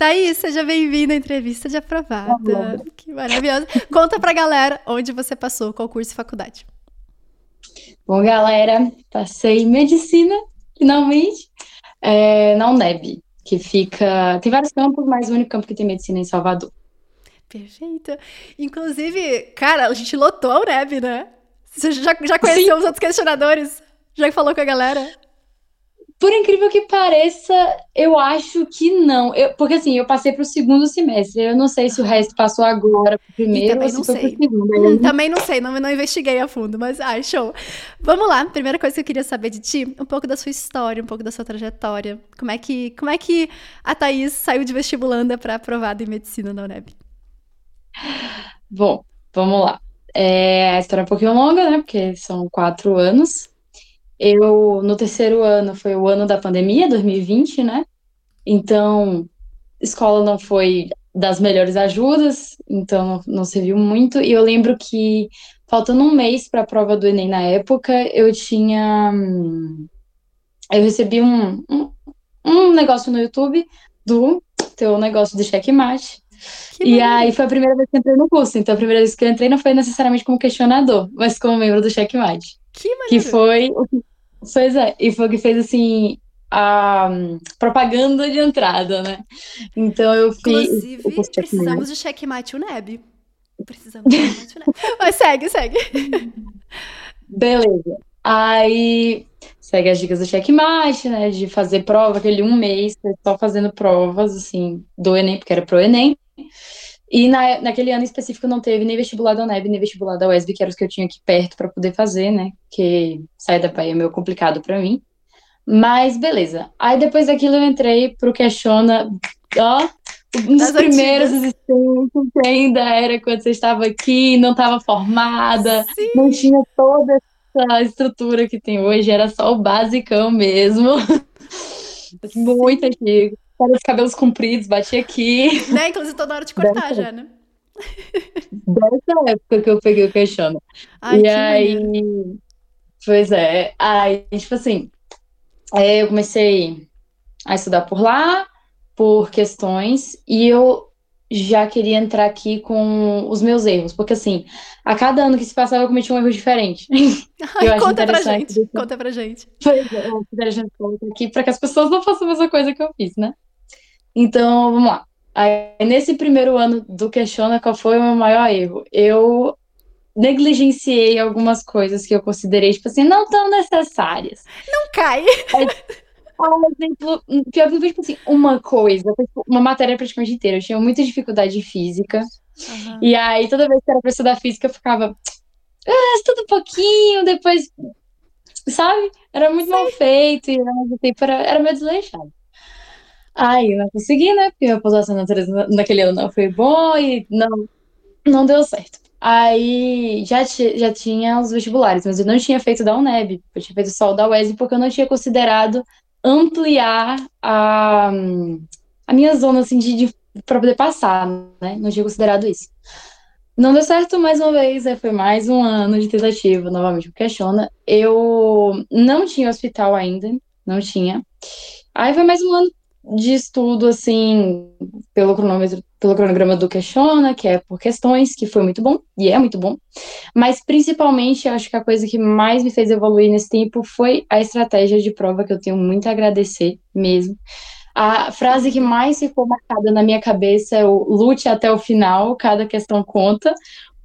Thaís, seja bem-vinda à entrevista de aprovada. Que maravilhoso. Conta pra galera onde você passou, qual curso e faculdade. Bom, galera, passei medicina, finalmente, é, na UNEB, que fica. Tem vários campos, mas o único campo que tem medicina é em Salvador. Perfeito. Inclusive, cara, a gente lotou a UNEB, né? Você já, já conheceu Sim. os outros questionadores? Já falou com a galera? Por incrível que pareça, eu acho que não. Eu, porque assim, eu passei para o segundo semestre. Eu não sei se o resto passou agora para o primeiro ou se foi para o segundo. Hum, também não sei, não, não investiguei a fundo, mas ai, show. Vamos lá, primeira coisa que eu queria saber de ti, um pouco da sua história, um pouco da sua trajetória. Como é que, como é que a Thaís saiu de vestibulanda para aprovada em medicina na UNEB? Bom, vamos lá. É, a história é um pouquinho longa, né? Porque são quatro anos. Eu, no terceiro ano, foi o ano da pandemia, 2020, né? Então, escola não foi das melhores ajudas, então não serviu muito. E eu lembro que, faltando um mês para a prova do Enem na época, eu tinha. Eu recebi um, um, um negócio no YouTube do teu negócio de checkmate. Que e aí foi a primeira vez que eu entrei no curso. Então a primeira vez que eu entrei não foi necessariamente como questionador, mas como membro do checkmate. Que. Que foi o que Pois é, e foi o que fez assim a um, propaganda de entrada, né? Então eu fiz. Inclusive, precisamos de checkmate UNEB. Precisamos de checkmate UNEB. Mas segue, segue. Beleza. Aí segue as dicas do checkmate, né? De fazer prova, aquele um mês, só fazendo provas, assim, do Enem, porque era pro Enem. E na, naquele ano específico não teve nem vestibular da UNEB, nem vestibular da UESB, que eram os que eu tinha aqui perto para poder fazer, né? Que sair da Bahia é meio complicado para mim. Mas beleza. Aí depois daquilo eu entrei pro Questiona, ó, um dos primeiros existentes ainda era quando você estava aqui, não estava formada, Sim. não tinha toda essa estrutura que tem hoje, era só o basicão mesmo. Muito antigo. Para os cabelos compridos, bati aqui. Né? Inclusive, toda hora de cortar Dessa... já, né? Dessa época que eu peguei o questiono. Ai, e aí. Maneiro. Pois é. Aí, tipo assim, é, eu comecei a estudar por lá, por questões, e eu já queria entrar aqui com os meus erros, porque assim, a cada ano que se passava eu cometia um erro diferente. Ai, conta pra gente, conta pra gente. Pois é, eu interessante aqui para que as pessoas não façam a mesma coisa que eu fiz, né? Então, vamos lá. Aí, nesse primeiro ano do Questiona, qual foi o meu maior erro? Eu negligenciei algumas coisas que eu considerei, tipo assim, não tão necessárias. Não cai. por exemplo, pior que tipo assim, uma coisa, uma matéria praticamente inteira. Eu tinha muita dificuldade de física. Uhum. E aí, toda vez que era pra estudar física, eu ficava, ah, estuda um pouquinho, depois, sabe? Era muito Sim. mal feito, e ao mesmo tempo era, era meio desleixado. Aí não consegui, né? Porque a pontuação natureza naquele ano não foi bom e não, não deu certo. Aí já, já tinha os vestibulares, mas eu não tinha feito da UNEB, eu tinha feito só o da UESB porque eu não tinha considerado ampliar a, a minha zona assim, de, de para poder passar, né? Não tinha considerado isso. Não deu certo mais uma vez, foi mais um ano de tentativa, novamente questiona. Eu não tinha hospital ainda, não tinha. Aí foi mais um ano de estudo, assim, pelo pelo cronograma do Questiona, que é por questões, que foi muito bom, e é muito bom. Mas, principalmente, acho que a coisa que mais me fez evoluir nesse tempo foi a estratégia de prova, que eu tenho muito a agradecer mesmo. A frase que mais ficou marcada na minha cabeça é o lute até o final, cada questão conta,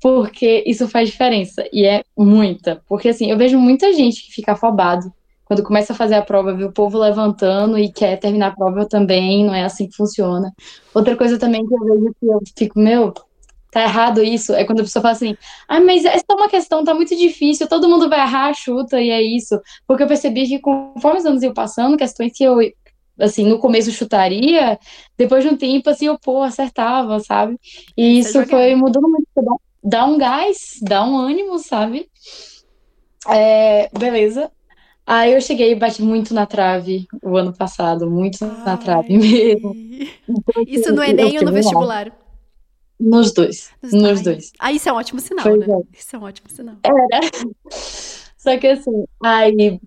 porque isso faz diferença, e é muita. Porque, assim, eu vejo muita gente que fica afobado quando começa a fazer a prova, vê o povo levantando e quer terminar a prova também, não é assim que funciona. Outra coisa também que eu vejo que eu fico, meu, tá errado isso, é quando a pessoa fala assim, ah, mas essa é uma questão, tá muito difícil, todo mundo vai errar, chuta, e é isso. Porque eu percebi que conforme os anos iam passando, questões que eu, assim, no começo chutaria, depois de um tempo, assim, eu, pô, acertava, sabe? E isso foi mudando muito, dá um gás, dá um ânimo, sabe? É, beleza. Aí eu cheguei e bati muito na trave o ano passado, muito Ai. na trave mesmo. Então, isso no Enem ou no vestibular? Nos dois. Nos dois. Ah, isso é um ótimo sinal, né? É. Isso é um ótimo sinal. Era. Só que assim, aí,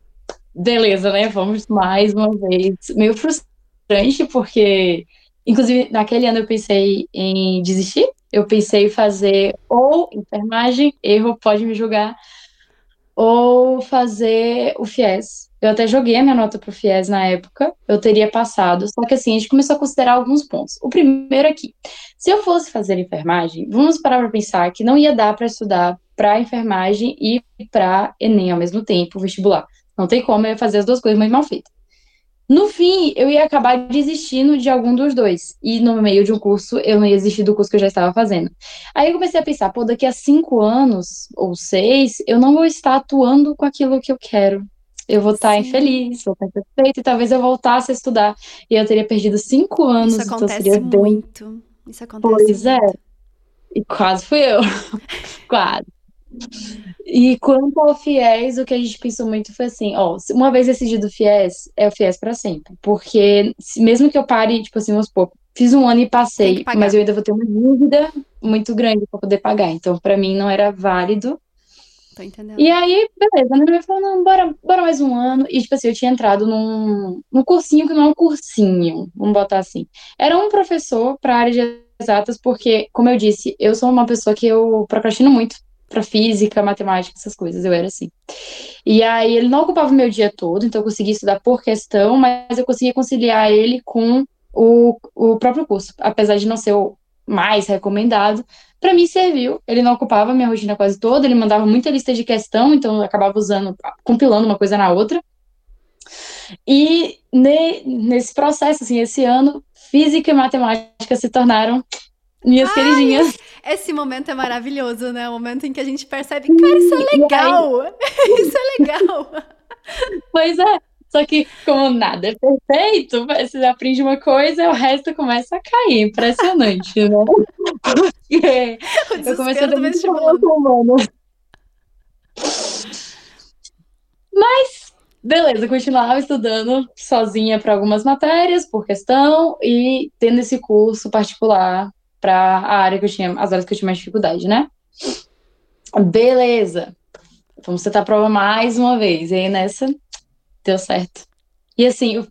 beleza, né? Vamos mais uma vez. Meio frustrante, porque Inclusive, naquele ano eu pensei em desistir. Eu pensei em fazer ou enfermagem, erro, pode me julgar, ou fazer o FIES. Eu até joguei a minha nota pro FIES na época, eu teria passado, só que assim, a gente começou a considerar alguns pontos. O primeiro aqui, se eu fosse fazer enfermagem, vamos parar para pensar que não ia dar para estudar para enfermagem e para ENEM ao mesmo tempo, vestibular. Não tem como eu fazer as duas coisas muito mal feitas. No fim, eu ia acabar desistindo de algum dos dois. E no meio de um curso, eu não ia desistir do curso que eu já estava fazendo. Aí eu comecei a pensar, pô, daqui a cinco anos ou seis, eu não vou estar atuando com aquilo que eu quero. Eu vou estar Sim. infeliz, vou estar insatisfeita, e talvez eu voltasse a estudar. E eu teria perdido cinco anos. Isso então acontece então muito. Isso acontece Pois é. muito. é. E quase fui eu. quase. E quanto ao FIES, o que a gente pensou muito foi assim, ó, uma vez decidido o FIES, é o FIES para sempre. Porque mesmo que eu pare, tipo assim, vamos supor, fiz um ano e passei, mas eu ainda vou ter uma dúvida muito grande para poder pagar. Então, para mim não era válido. Tô entendendo. E aí, beleza, a minha mãe falou, não, bora, bora mais um ano. E, tipo assim, eu tinha entrado num, num cursinho que não é um cursinho, vamos botar assim. Era um professor para área de exatas, porque, como eu disse, eu sou uma pessoa que eu procrastino muito para física, matemática, essas coisas. Eu era assim. E aí ele não ocupava o meu dia todo, então eu conseguia estudar por questão, mas eu conseguia conciliar ele com o, o próprio curso, apesar de não ser o mais recomendado. Para mim serviu. Ele não ocupava a minha rotina quase toda, ele mandava muita lista de questão, então eu acabava usando, compilando uma coisa na outra. E ne, nesse processo, assim, esse ano, física e matemática se tornaram minhas Ai, queridinhas. Esse momento é maravilhoso, né? O momento em que a gente percebe, cara, isso é legal! isso é legal! Pois é. Só que, como nada é perfeito, você aprende uma coisa e o resto começa a cair. Impressionante, né? Porque eu comecei a ter muito humano. Mas, beleza, continuava estudando sozinha para algumas matérias, por questão, e tendo esse curso particular para a área que eu tinha, as áreas que eu tinha mais dificuldade, né? Beleza. Vamos tentar a prova mais uma vez. E aí nessa deu certo. E assim, eu,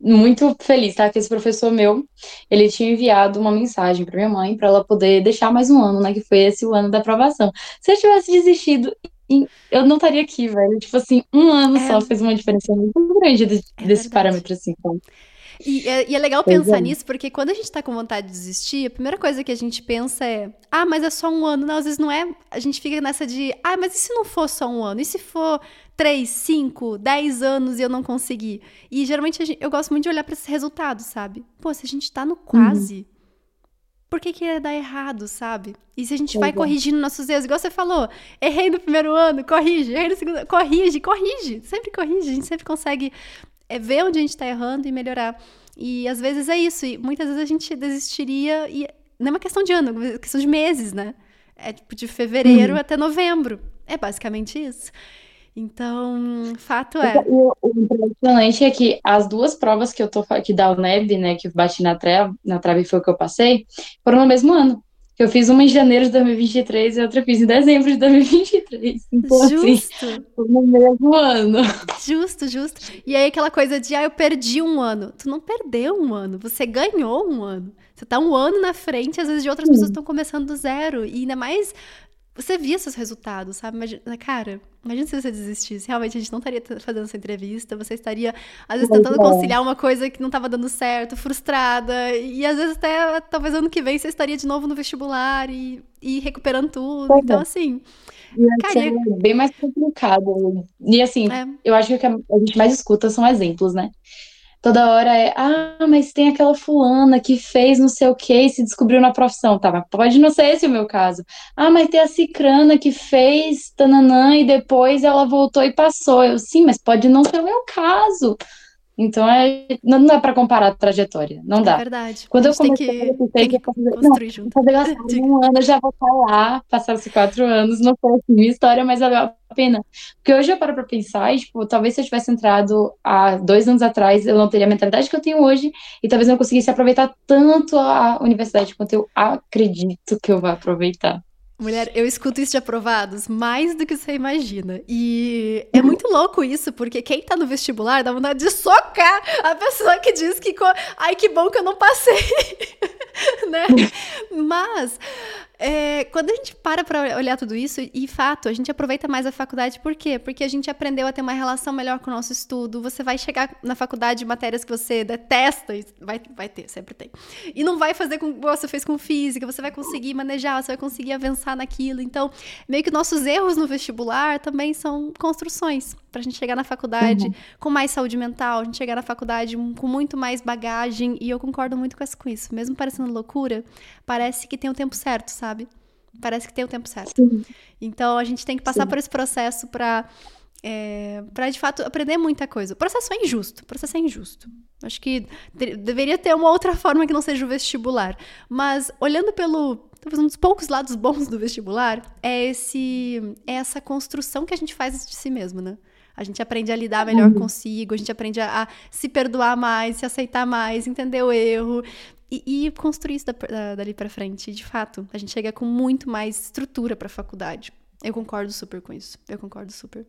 muito feliz, tá? Que esse professor meu, ele tinha enviado uma mensagem para minha mãe para ela poder deixar mais um ano, né? Que foi esse o ano da aprovação. Se eu tivesse desistido, eu não estaria aqui, velho. Tipo assim, um ano é. só fez uma diferença muito grande desse, é desse parâmetro, assim. Então. E é, e é legal pensar é. nisso, porque quando a gente tá com vontade de desistir, a primeira coisa que a gente pensa é: ah, mas é só um ano. Não, às vezes não é. A gente fica nessa de: ah, mas e se não for só um ano? E se for três, cinco, dez anos e eu não conseguir? E geralmente gente, eu gosto muito de olhar para esses resultados, sabe? Pô, se a gente tá no quase. Uhum. Por que, que ia dar errado, sabe? E se a gente vai corrigindo nossos erros, igual você falou, errei no primeiro ano, corrige, errei no segundo, corrige, corrige, sempre corrige, a gente sempre consegue é ver onde a gente está errando e melhorar. E às vezes é isso, e muitas vezes a gente desistiria, e não é uma questão de ano, é uma questão de meses, né? É tipo de fevereiro uhum. até novembro. É basicamente isso. Então, fato é. O, o, impressionante é que as duas provas que eu tô aqui da UNEB, né, que eu bati na trave, na trave foi o que eu passei, foram no mesmo ano. Eu fiz uma em janeiro de 2023 e outra fiz em dezembro de 2023. Então, assim, justo. Assim, no mesmo ano. Justo, justo. E aí aquela coisa de, ah, eu perdi um ano. Tu não perdeu um ano, você ganhou um ano. Você tá um ano na frente, às vezes de outras Sim. pessoas estão começando do zero. E ainda mais você via seus resultados, sabe? Imagina, cara, imagina se você desistisse. Realmente a gente não estaria fazendo essa entrevista, você estaria, às vezes, tentando conciliar uma coisa que não estava dando certo, frustrada, e às vezes até, talvez ano que vem, você estaria de novo no vestibular e, e recuperando tudo. É. Então, assim. Cara, é bem mais complicado. E assim, é. eu acho que o que a gente mais escuta são exemplos, né? Toda hora é, ah, mas tem aquela fulana que fez não sei o que e se descobriu na profissão. Tá, mas pode não ser esse o meu caso. Ah, mas tem a cicrana que fez tananã e depois ela voltou e passou. Eu, sim, mas pode não ser o meu caso. Então é, não dá para comparar a trajetória, não dá. É verdade. Quando eu comecei, tem que, eu tem que fazer, construir não, junto. Fazer um ano, eu já vou estar lá, passar esses quatro anos, não foi assim minha história, mas valeu a pena. Porque hoje eu paro para pensar e, tipo, talvez se eu tivesse entrado há dois anos atrás, eu não teria a mentalidade que eu tenho hoje e talvez eu não conseguisse aproveitar tanto a universidade quanto eu acredito que eu vou aproveitar. Mulher, eu escuto isso de aprovados mais do que você imagina. E é muito louco isso, porque quem tá no vestibular dá vontade de socar a pessoa que diz que. Ai, que bom que eu não passei. né? Mas é, quando a gente para para olhar tudo isso, e fato, a gente aproveita mais a faculdade, por quê? Porque a gente aprendeu a ter uma relação melhor com o nosso estudo. Você vai chegar na faculdade de matérias que você detesta, vai, vai ter, sempre tem. E não vai fazer como você fez com física, você vai conseguir manejar, você vai conseguir avançar naquilo. Então, meio que nossos erros no vestibular também são construções para a gente chegar na faculdade uhum. com mais saúde mental, a gente chegar na faculdade com muito mais bagagem. E eu concordo muito com isso. Mesmo parecendo loucura, parece que tem o tempo certo, sabe? Parece que tem o tempo certo. Sim. Então a gente tem que passar Sim. por esse processo para é, para de fato aprender muita coisa. O processo é injusto, o processo é injusto. Acho que deveria ter uma outra forma que não seja o vestibular. Mas olhando pelo talvez um dos poucos lados bons do vestibular é esse é essa construção que a gente faz de si mesmo, né? A gente aprende a lidar melhor uhum. consigo, a gente aprende a, a, se perdoar mais, se aceitar mais, entender o erro, e, e construir isso da, da, dali para frente. De fato, a gente chega com muito mais estrutura para a faculdade. Eu concordo super com isso. Eu concordo super.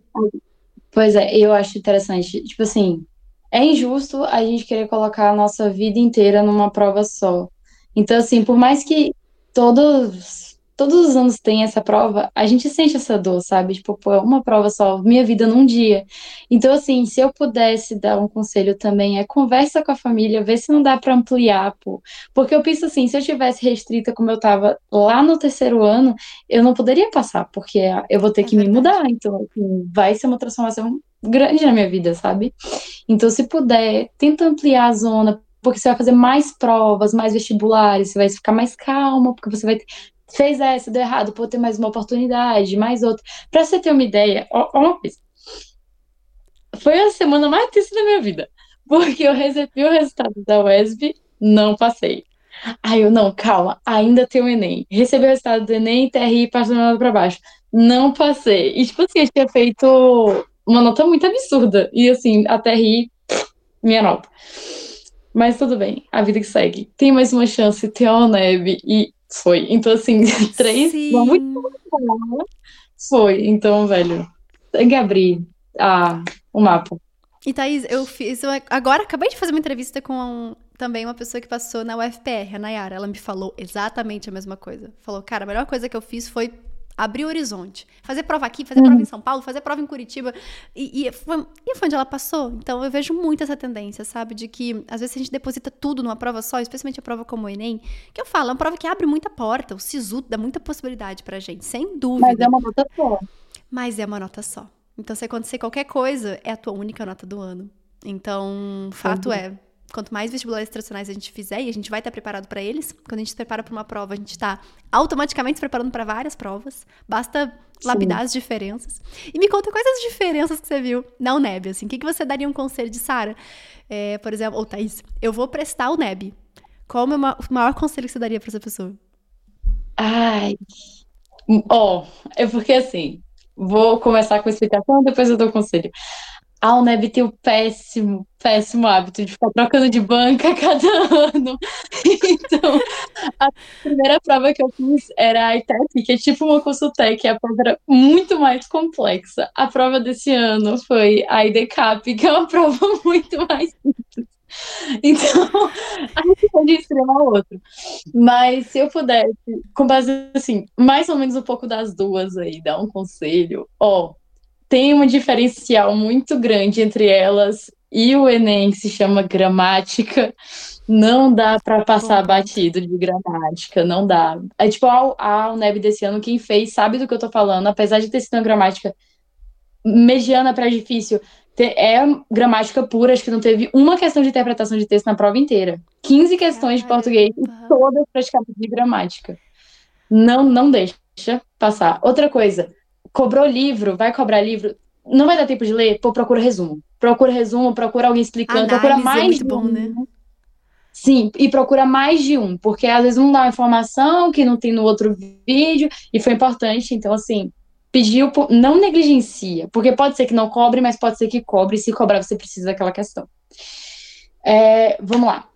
Pois é, eu acho interessante. Tipo assim, é injusto a gente querer colocar a nossa vida inteira numa prova só. Então, assim, por mais que todos todos os anos tem essa prova, a gente sente essa dor, sabe? Tipo, pô, é uma prova só, minha vida num dia. Então, assim, se eu pudesse dar um conselho também, é conversa com a família, vê se não dá para ampliar, pô. Porque eu penso assim, se eu tivesse restrita como eu tava lá no terceiro ano, eu não poderia passar, porque eu vou ter é que verdade. me mudar. Então, assim, vai ser uma transformação grande na minha vida, sabe? Então, se puder, tenta ampliar a zona, porque você vai fazer mais provas, mais vestibulares, você vai ficar mais calma, porque você vai fez essa, deu errado, pode ter mais uma oportunidade, mais outra. Pra você ter uma ideia, ó, ó. Foi a semana mais triste da minha vida, porque eu recebi o resultado da UESB, não passei. Aí eu, não, calma, ainda tem o Enem. Recebi o resultado do Enem, TRI, passando para baixo. Não passei. E, tipo assim, eu tinha feito uma nota muito absurda. E, assim, a TRI, minha nota. Mas tudo bem, a vida que segue. Tem mais uma chance, tem a UNEB. E foi. Então, assim, três. Muito Foi. Então, velho, tem que abrir a, o mapa. E Thaís, eu fiz. Eu agora acabei de fazer uma entrevista com um, também uma pessoa que passou na UFPR, a Nayara. Ela me falou exatamente a mesma coisa. Falou, cara, a melhor coisa que eu fiz foi abrir o horizonte. Fazer prova aqui, fazer uhum. prova em São Paulo, fazer prova em Curitiba. E, e, foi, e foi onde ela passou. Então eu vejo muito essa tendência, sabe? De que às vezes a gente deposita tudo numa prova só, especialmente a prova como o Enem, que eu falo, é uma prova que abre muita porta. O SISU dá muita possibilidade pra gente, sem dúvida. Mas é uma nota só. Mas é uma nota só. Então, se acontecer qualquer coisa, é a tua única nota do ano. Então, fato uhum. é, quanto mais vestibulares tradicionais a gente fizer, e a gente vai estar preparado para eles, quando a gente se prepara para uma prova, a gente está automaticamente se preparando para várias provas. Basta lapidar Sim. as diferenças. E me conta quais as diferenças que você viu na UNEB, assim. O que, que você daria um conselho de Sara? É, por exemplo, ou Thaís, eu vou prestar o UNEB. Qual é o maior conselho que você daria para essa pessoa? Ai. Ó, oh, é porque assim, vou começar com a explicação, depois eu dou o conselho. A UNEB tem o péssimo, péssimo hábito de ficar trocando de banca cada ano. Então, a primeira prova que eu fiz era a ITEP, que é tipo uma Consultec, a prova era muito mais complexa. A prova desse ano foi a IDCAP, que é uma prova muito mais simples. Então, a gente pode extremo ao outro. Mas se eu pudesse, com base assim, mais ou menos um pouco das duas aí, dar um conselho, ó, tem um diferencial muito grande entre elas e o Enem, que se chama gramática. Não dá para passar batido de gramática, não dá. É tipo a, a UNEB desse ano, quem fez sabe do que eu tô falando, apesar de ter sido uma gramática mediana para difícil, é gramática pura, acho que não teve uma questão de interpretação de texto na prova inteira. 15 questões de português e todas praticamente de gramática. Não, não deixa passar. Outra coisa, cobrou livro, vai cobrar livro, não vai dar tempo de ler, pô, procura resumo. Procura resumo, procura alguém explicando, Análise procura é mais. É muito bom, um. né? Sim, e procura mais de um, porque às vezes um dá uma informação que não tem no outro vídeo, e foi importante, então assim, pediu, não negligencia, porque pode ser que não cobre, mas pode ser que cobre, e se cobrar você precisa daquela questão. É, vamos lá.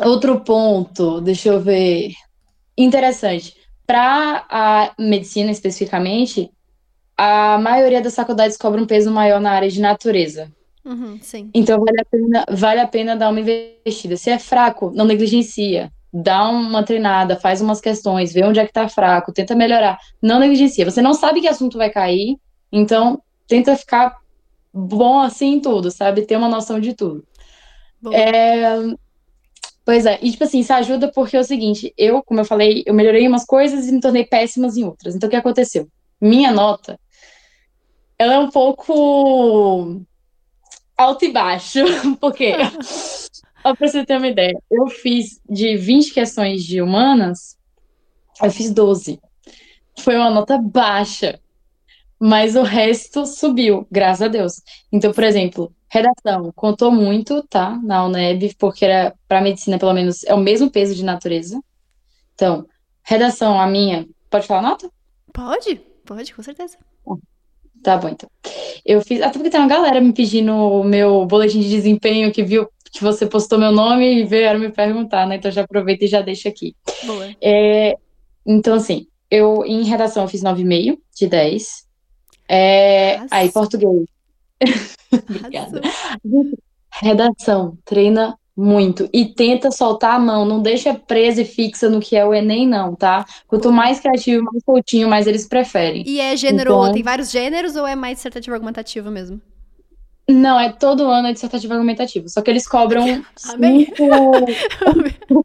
Outro ponto, deixa eu ver. Interessante para a medicina especificamente, a maioria das faculdades cobra um peso maior na área de natureza. Uhum, sim. Então vale a, pena, vale a pena dar uma investida. Se é fraco, não negligencia. Dá uma treinada, faz umas questões, vê onde é que tá fraco, tenta melhorar. Não negligencia. Você não sabe que assunto vai cair, então tenta ficar bom assim em tudo, sabe? Ter uma noção de tudo. É... Pois é, e tipo assim, isso ajuda porque é o seguinte, eu, como eu falei, eu melhorei umas coisas e me tornei péssimas em outras. Então o que aconteceu? Minha nota, ela é um pouco alto e baixo, porque, ó, pra você ter uma ideia, eu fiz de 20 questões de humanas, eu fiz 12. Foi uma nota baixa, mas o resto subiu, graças a Deus. Então, por exemplo, redação contou muito, tá, na UNEB, porque era para medicina, pelo menos, é o mesmo peso de natureza. Então, redação, a minha, pode falar nota? Pode, pode, com certeza. Tá bom, então. Eu fiz. Até porque tem uma galera me pedindo o meu boletim de desempenho que viu que você postou meu nome e vieram me perguntar, né? Então já aproveita e já deixa aqui. Boa. É, então, assim, eu em redação eu fiz 9,5 de 10. É, aí, português. Obrigada. Redação, treina muito. E tenta soltar a mão, não deixa presa e fixa no que é o Enem, não, tá? Quanto mais criativo, mais soltinho, mais eles preferem. E é gênero, então... tem vários gêneros ou é mais dissertativo argumentativo mesmo? Não, é todo ano é dissertativo argumentativo. Só que eles cobram cinco...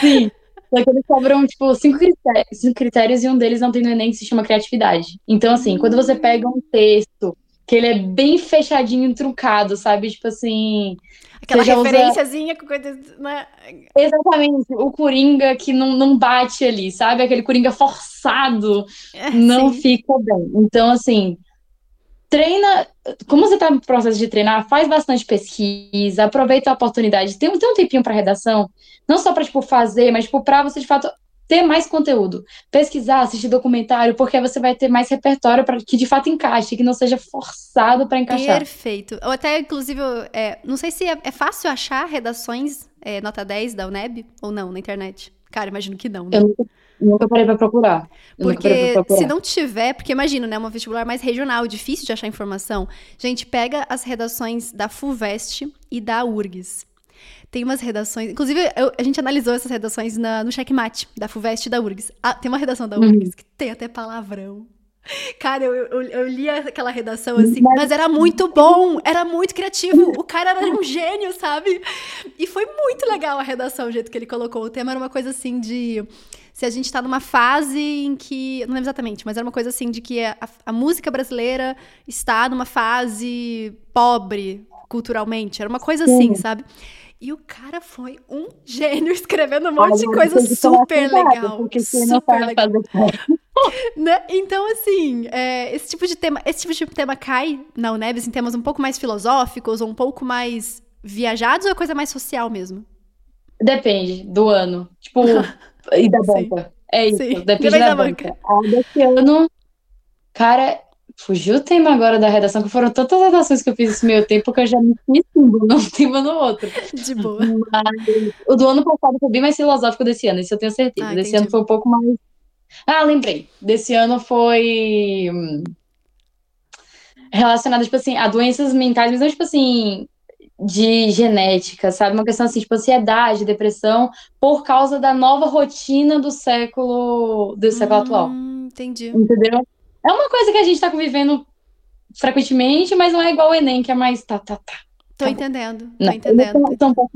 Sim. Só que eles cobram, tipo, cinco critérios, cinco critérios e um deles não tem no Enem que se chama criatividade. Então, assim, quando você pega um texto que ele é bem fechadinho, truncado, sabe? Tipo assim. Aquela referenciazinha usa... com coisa. Né? Exatamente. O Coringa que não, não bate ali, sabe? Aquele Coringa forçado é, não sim. fica bem. Então, assim, treina. Como você está no processo de treinar, faz bastante pesquisa, aproveita a oportunidade. Tem, tem um tempinho para redação, não só para tipo, fazer, mas tipo, para você de fato ter mais conteúdo, pesquisar, assistir documentário, porque você vai ter mais repertório para que de fato encaixe, que não seja forçado para encaixar. Perfeito. Ou até, inclusive, é, não sei se é, é fácil achar redações é, nota 10 da UNEB ou não na internet. Cara, imagino que não. Né? Eu nunca, nunca parei para procurar. porque procurar. se não tiver, porque imagino, né, uma vestibular mais regional, difícil de achar informação. Gente, pega as redações da FUVEST e da URGS. Tem umas redações. Inclusive, eu, a gente analisou essas redações na, no checkmate da FUVEST e da URGS. Ah, tem uma redação da URGS uhum. que tem até palavrão. Cara, eu, eu, eu li aquela redação assim, mas... era muito bom, era muito criativo. O cara era um gênio, sabe? E foi muito legal a redação, o jeito que ele colocou. O tema era uma coisa assim de. Se a gente tá numa fase em que. Não lembro exatamente, mas era uma coisa assim de que a, a música brasileira está numa fase pobre culturalmente. Era uma coisa Sim. assim, sabe? E o cara foi um gênio escrevendo um monte Olha, de coisa super legal. Porque super legal. né? Então, assim, é, esse tipo de tema, esse tipo de tema cai na UNEB em temas um pouco mais filosóficos ou um pouco mais viajados ou é coisa mais social mesmo? Depende do ano. Tipo, e da banca. É isso, Sim. depende da, da banca. banca. Ah, desse ano, cara, Fugiu o tema agora da redação, que foram tantas redações que eu fiz esse meio tempo que eu já me fiz num tema no outro. De boa. Mas o do ano passado foi bem mais filosófico desse ano, isso eu tenho certeza. Ah, desse ano foi um pouco mais. Ah, lembrei. Desse ano foi hum, relacionado, tipo assim, a doenças mentais, mas não, tipo assim, de genética, sabe? Uma questão assim, tipo, ansiedade, depressão, por causa da nova rotina do século, do século hum, atual. Entendi. Entendeu? É uma coisa que a gente tá convivendo frequentemente, mas não é igual o Enem, que é mais tá, tá, tá. Tô tá entendendo, tô não, entendendo. um pouco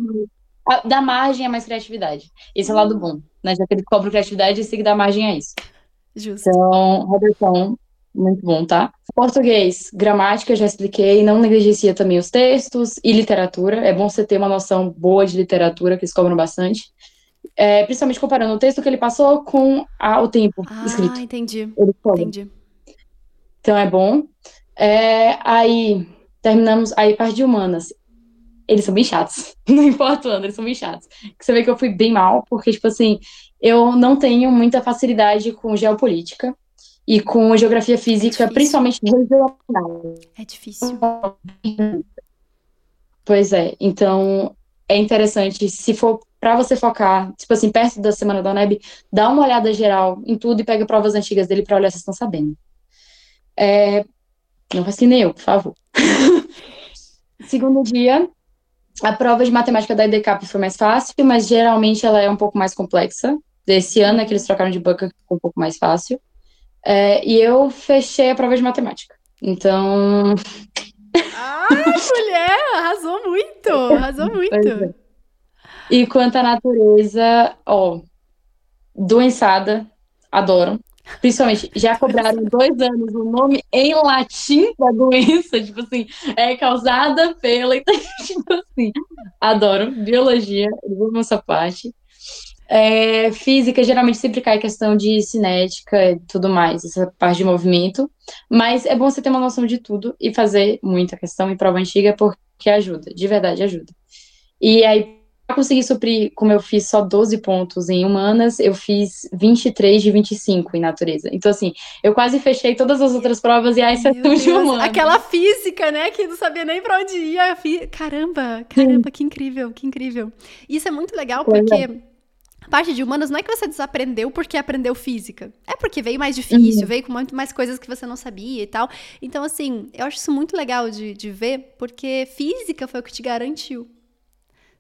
da margem é mais criatividade. Esse é o lado bom, né? Já que ele cobra criatividade, esse que dá margem a isso. Justo. Então, Robertão, muito bom, tá? Português, gramática, já expliquei, não negligencia também os textos e literatura. É bom você ter uma noção boa de literatura, que eles cobram bastante. É, principalmente comparando o texto que ele passou com a, o tempo ah, escrito. Ah, entendi. Entendi. Então é bom. É, aí terminamos aí parte de humanas. Eles são bem chatos. Não importa o ano, eles são bem chatos. Você vê que eu fui bem mal, porque, tipo assim, eu não tenho muita facilidade com geopolítica e com geografia física, é principalmente regional. É difícil. Pois é, então é interessante, se for para você focar, tipo assim, perto da semana da UNEB, dá uma olhada geral em tudo e pega provas antigas dele para olhar se estão sabendo. É, não nem eu, por favor. Segundo dia, a prova de matemática da IDCAP foi mais fácil, mas geralmente ela é um pouco mais complexa. Desse ano é que eles trocaram de banca, ficou um pouco mais fácil. É, e eu fechei a prova de matemática. Então. Ah, mulher! Arrasou muito! Arrasou muito! É. E quanto à natureza, ó, doençada, adoro. Principalmente, já cobraram dois anos o nome em latim da doença, tipo assim, é causada pela. tipo assim, adoro. Biologia, vou essa parte. É, física, geralmente sempre cai questão de cinética e tudo mais, essa parte de movimento. Mas é bom você ter uma noção de tudo e fazer muita questão em prova antiga, porque ajuda, de verdade ajuda. E aí, consegui suprir, como eu fiz só 12 pontos em humanas, eu fiz 23 de 25 em natureza. Então, assim, eu quase fechei todas as outras provas e a exceção de humanas. Aquela física, né, que não sabia nem pra onde ia. Caramba, caramba, que incrível, que incrível. Isso é muito legal porque. É. A parte de humanas não é que você desaprendeu porque aprendeu física. É porque veio mais difícil, uhum. veio com muito mais coisas que você não sabia e tal. Então, assim, eu acho isso muito legal de, de ver, porque física foi o que te garantiu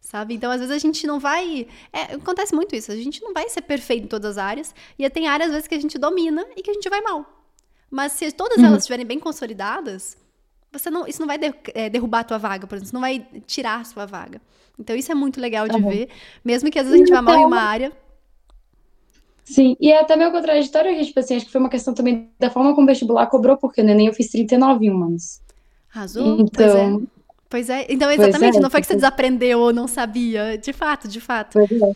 sabe? Então, às vezes a gente não vai. É, acontece muito isso, a gente não vai ser perfeito em todas as áreas, e tem áreas, às vezes, que a gente domina e que a gente vai mal. Mas se todas uhum. elas estiverem bem consolidadas, você não, isso não vai de, é, derrubar a tua vaga, por exemplo, isso não vai tirar a sua vaga. Então, isso é muito legal de uhum. ver, mesmo que às vezes a gente vá mal em uma área. Sim, e é até meio contraditório que, tipo assim, acho que foi uma questão também da forma como o vestibular cobrou, porque né, nem eu fiz 39 em humanos. Arrasou, então, Pois é, então exatamente, é, não foi que você desaprendeu ou não sabia, de fato, de fato. Pois é.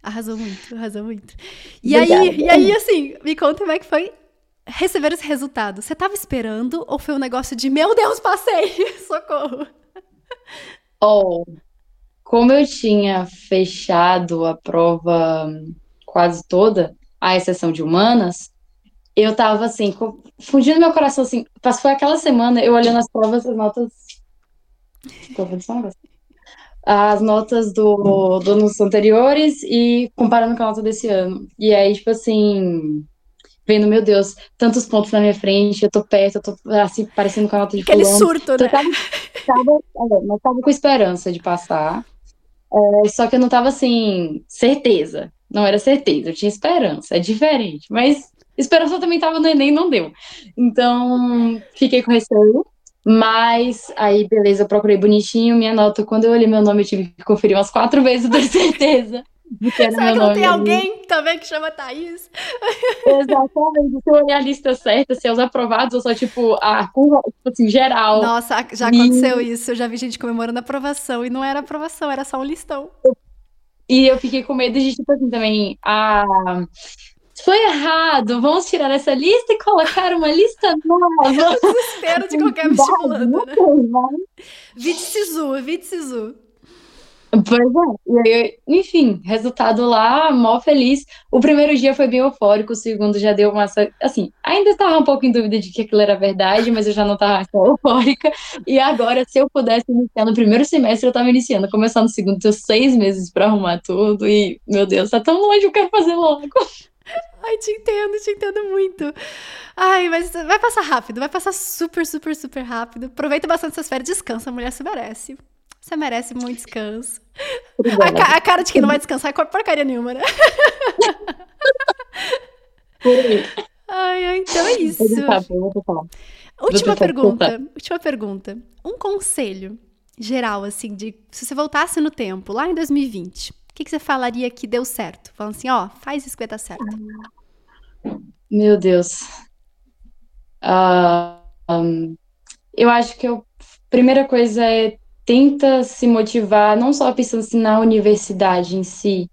Arrasou muito, arrasou muito. E aí, e aí, assim, me conta como é que foi receber esse resultado. Você estava esperando ou foi um negócio de, meu Deus, passei, socorro? Oh, como eu tinha fechado a prova quase toda, a exceção de humanas, eu tava assim, fundindo meu coração assim, foi aquela semana eu olhando as provas, as notas Um negócio. As notas do, do anos anteriores e comparando com a nota desse ano. E aí, tipo assim, vendo, meu Deus, tantos pontos na minha frente, eu tô perto, eu tô assim, parecendo com a nota de Aquele fulano. surto, então, né? Tava, tava, é, tava com esperança de passar. É, só que eu não tava assim, certeza. Não era certeza, eu tinha esperança. É diferente. Mas esperança também tava no Enem não deu. Então, fiquei com receio. Mas aí, beleza, eu procurei bonitinho minha nota. Quando eu olhei meu nome, eu tive que conferir umas quatro vezes, ter certeza. De que era Será que não tem ali. alguém também que chama Thaís? Exatamente. Se eu olhar a lista certa, se é os aprovados ou só, tipo, a curva, tipo assim, geral. Nossa, já aconteceu e... isso. Eu já vi gente comemorando a aprovação e não era aprovação, era só um listão. E eu fiquei com medo de, tipo assim, também, a foi errado, vamos tirar essa lista e colocar uma lista nova. o desespero de qualquer vestibulando, né? Vite Sisu, Sisu. Pois é, enfim, resultado lá, mó feliz. O primeiro dia foi bem eufórico, o segundo já deu uma. Assim, ainda estava um pouco em dúvida de que aquilo era verdade, mas eu já não estava tão eufórica. E agora, se eu pudesse iniciar no primeiro semestre, eu estava iniciando. Começar no segundo, tenho seis meses para arrumar tudo. E, meu Deus, tá tão longe, eu quero fazer logo. Ai, te entendo, te entendo muito. Ai, mas vai passar rápido, vai passar super, super, super rápido. Aproveita bastante essas férias, descansa, a mulher se merece. Você merece muito descanso. A, a, cara de quem não vai descansar é porcaria nenhuma, né? ai, ai, então é isso. Última pergunta, última pergunta. Um conselho geral, assim, de se você voltasse no tempo, lá em 2020, o que, que você falaria que deu certo? Falando assim, ó, faz isso que vai dar certo. Meu Deus. Uh, um, eu acho que a primeira coisa é tenta se motivar, não só pensando assim, na universidade em si,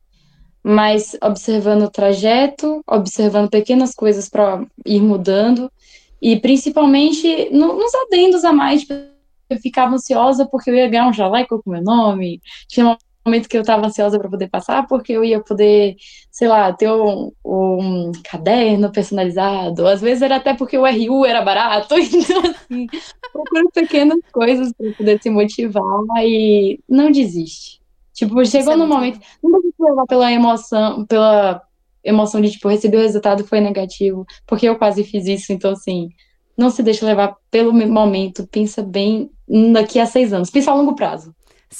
mas observando o trajeto, observando pequenas coisas para ir mudando, e principalmente no, nos adendos a mais. Eu ficava ansiosa porque eu ia ganhar um jaleco com meu nome, tinha uma momento que eu estava ansiosa para poder passar, porque eu ia poder, sei lá, ter um, um, caderno personalizado. Às vezes era até porque o RU era barato. Então, assim, procura pequenas coisas para poder se motivar e não desiste. Tipo, chegou é no momento. Não dá pra levar pela emoção, pela emoção de, tipo, receber o resultado foi negativo, porque eu quase fiz isso, então, assim, não se deixe levar pelo momento, pensa bem daqui a seis anos, pensa a longo prazo.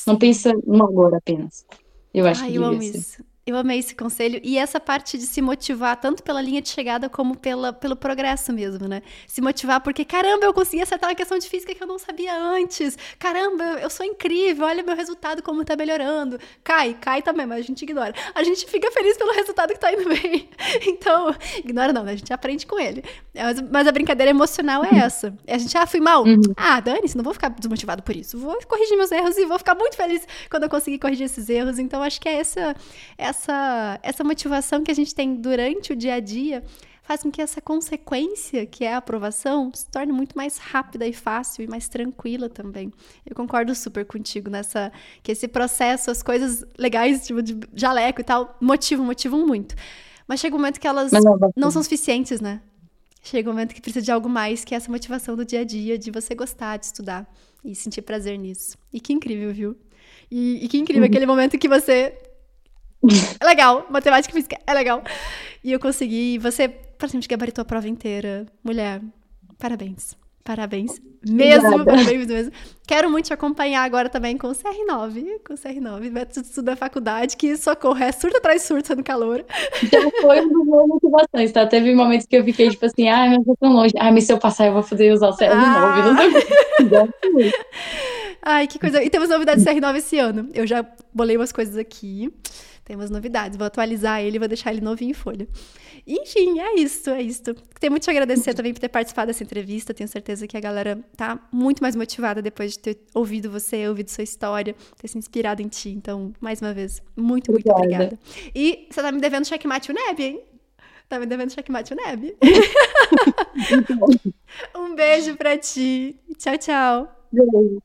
Não pensa no agora apenas. Eu acho Ai, que eu amo ser. isso. Eu amei esse conselho e essa parte de se motivar tanto pela linha de chegada como pela, pelo progresso mesmo, né? Se motivar porque, caramba, eu consegui acertar uma questão de física que eu não sabia antes. Caramba, eu sou incrível, olha meu resultado como tá melhorando. Cai, cai também, mas a gente ignora. A gente fica feliz pelo resultado que tá indo bem. Então, ignora não, né? A gente aprende com ele. Mas, mas a brincadeira emocional é essa. A gente, ah, fui mal. Uhum. Ah, dane-se, não vou ficar desmotivado por isso. Vou corrigir meus erros e vou ficar muito feliz quando eu conseguir corrigir esses erros. Então, acho que é essa, essa essa, essa motivação que a gente tem durante o dia a dia faz com que essa consequência, que é a aprovação, se torne muito mais rápida e fácil e mais tranquila também. Eu concordo super contigo nessa que esse processo, as coisas legais, tipo de jaleco e tal, motivam, motivam muito. Mas chega um momento que elas não, não são suficientes, né? Chega um momento que precisa de algo mais, que é essa motivação do dia a dia, de você gostar de estudar e sentir prazer nisso. E que incrível, viu? E, e que incrível uhum. aquele momento que você é legal, matemática e física é legal. E eu consegui. Você praticamente gabaritou a prova inteira. Mulher, parabéns. Parabéns. Mesmo, Obrigada. parabéns mesmo. Quero muito te acompanhar agora também com o CR9, com o CR9, método de estudo da faculdade, que socorro, é surto atrás surto no calor. Já foi um dos meus motivações, tá? Teve momentos que eu fiquei tipo assim, ai, mas eu tô longe. Ai, mas se eu passar, eu vou poder usar o CR9. Ah. Não Ai, que coisa. E temos novidades do CR9 esse ano. Eu já bolei umas coisas aqui. Temos novidades. Vou atualizar ele, vou deixar ele novinho em folha. Enfim, é isso, é isso. Tenho muito te agradecer também por ter participado dessa entrevista. Tenho certeza que a galera tá muito mais motivada depois de ter ouvido você, ouvido sua história, ter se inspirado em ti. Então, mais uma vez, muito, muito obrigada. obrigada. E você tá me devendo checkmate o Neb, hein? Tá me devendo checkmate o Neb. um beijo pra ti. Tchau, tchau. Tchau.